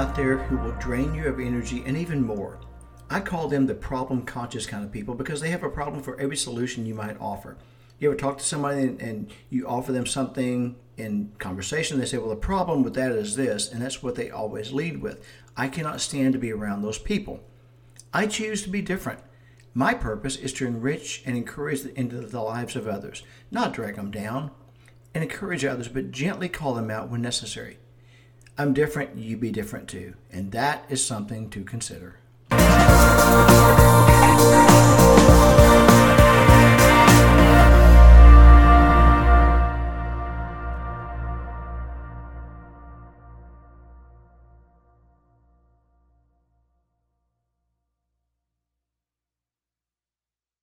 out there who will drain you of energy and even more. I call them the problem conscious kind of people because they have a problem for every solution you might offer. You ever talk to somebody and, and you offer them something in conversation, they say, Well, the problem with that is this, and that's what they always lead with. I cannot stand to be around those people. I choose to be different. My purpose is to enrich and encourage into the lives of others, not drag them down, and encourage others, but gently call them out when necessary. I'm different, you be different too, and that is something to consider.